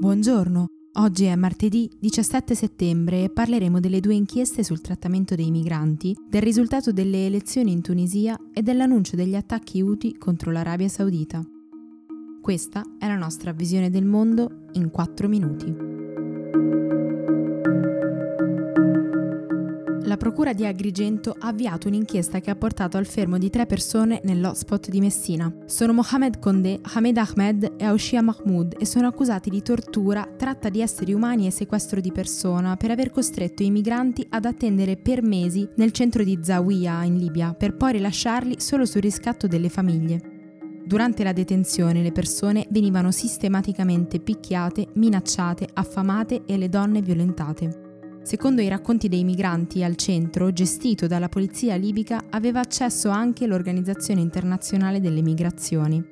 Buongiorno, oggi è martedì 17 settembre e parleremo delle due inchieste sul trattamento dei migranti, del risultato delle elezioni in Tunisia e dell'annuncio degli attacchi UTI contro l'Arabia Saudita. Questa è la nostra visione del mondo in 4 minuti. La Procura di Agrigento ha avviato un'inchiesta che ha portato al fermo di tre persone nell'hotspot di Messina. Sono Mohamed Condé, Hamed Ahmed e Aushia Mahmoud e sono accusati di tortura, tratta di esseri umani e sequestro di persona per aver costretto i migranti ad attendere per mesi nel centro di Zawiya in Libia, per poi rilasciarli solo sul riscatto delle famiglie. Durante la detenzione le persone venivano sistematicamente picchiate, minacciate, affamate e le donne violentate. Secondo i racconti dei migranti, al centro, gestito dalla polizia libica, aveva accesso anche l'Organizzazione internazionale delle migrazioni.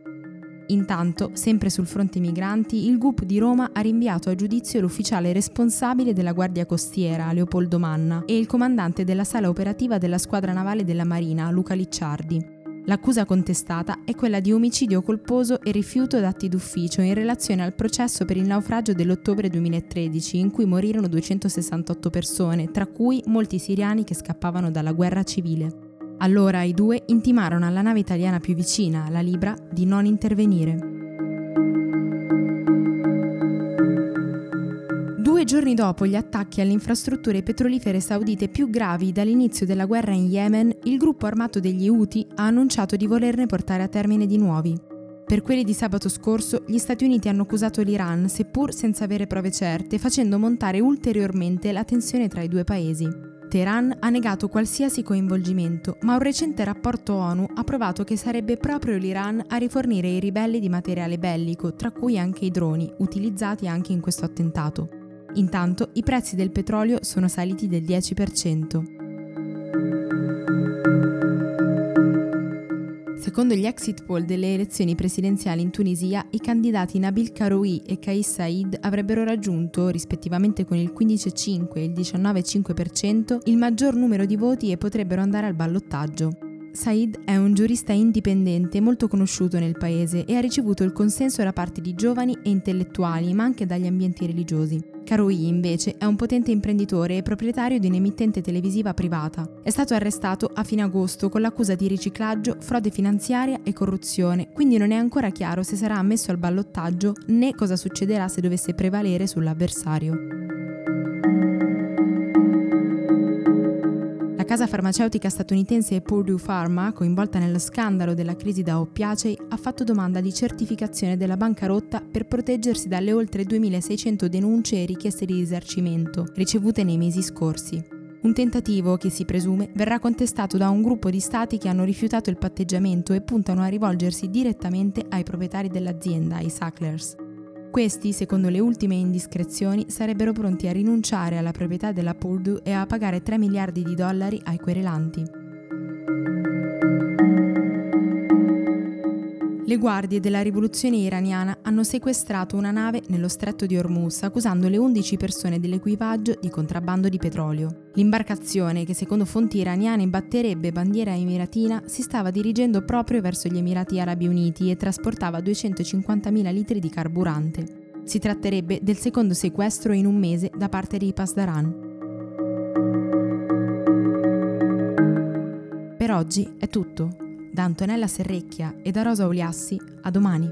Intanto, sempre sul fronte migranti, il GUP di Roma ha rinviato a giudizio l'ufficiale responsabile della Guardia Costiera, Leopoldo Manna, e il comandante della sala operativa della squadra navale della Marina, Luca Licciardi. L'accusa contestata è quella di omicidio colposo e rifiuto d'atti d'ufficio in relazione al processo per il naufragio dell'ottobre 2013 in cui morirono 268 persone, tra cui molti siriani che scappavano dalla guerra civile. Allora i due intimarono alla nave italiana più vicina, la Libra, di non intervenire. Giorni dopo gli attacchi alle infrastrutture petrolifere saudite più gravi dall'inizio della guerra in Yemen, il gruppo armato degli Houthi ha annunciato di volerne portare a termine di nuovi. Per quelli di sabato scorso, gli Stati Uniti hanno accusato l'Iran, seppur senza avere prove certe, facendo montare ulteriormente la tensione tra i due paesi. Teheran ha negato qualsiasi coinvolgimento, ma un recente rapporto ONU ha provato che sarebbe proprio l'Iran a rifornire i ribelli di materiale bellico, tra cui anche i droni, utilizzati anche in questo attentato. Intanto i prezzi del petrolio sono saliti del 10%. Secondo gli exit poll delle elezioni presidenziali in Tunisia, i candidati Nabil Karoui e Kais Said avrebbero raggiunto, rispettivamente con il 15,5 e il 19,5%, il maggior numero di voti e potrebbero andare al ballottaggio. Said è un giurista indipendente molto conosciuto nel paese e ha ricevuto il consenso da parte di giovani e intellettuali, ma anche dagli ambienti religiosi. Karoui, invece, è un potente imprenditore e proprietario di un'emittente televisiva privata. È stato arrestato a fine agosto con l'accusa di riciclaggio, frode finanziaria e corruzione, quindi non è ancora chiaro se sarà ammesso al ballottaggio né cosa succederà se dovesse prevalere sull'avversario. Casa farmaceutica statunitense Purdue Pharma, coinvolta nello scandalo della crisi da oppiacei, ha fatto domanda di certificazione della bancarotta per proteggersi dalle oltre 2600 denunce e richieste di risarcimento ricevute nei mesi scorsi. Un tentativo che si presume verrà contestato da un gruppo di stati che hanno rifiutato il patteggiamento e puntano a rivolgersi direttamente ai proprietari dell'azienda, i Sacklers. Questi, secondo le ultime indiscrezioni, sarebbero pronti a rinunciare alla proprietà della Purdue e a pagare 3 miliardi di dollari ai querelanti. Le guardie della rivoluzione iraniana hanno sequestrato una nave nello stretto di Hormuz accusando le 11 persone dell'equipaggio di contrabbando di petrolio. L'imbarcazione, che secondo fonti iraniane batterebbe bandiera emiratina, si stava dirigendo proprio verso gli Emirati Arabi Uniti e trasportava 250.000 litri di carburante. Si tratterebbe del secondo sequestro in un mese da parte di Pasdaran. Per oggi è tutto da Antonella Serrecchia e da Rosa Oliassi, a domani.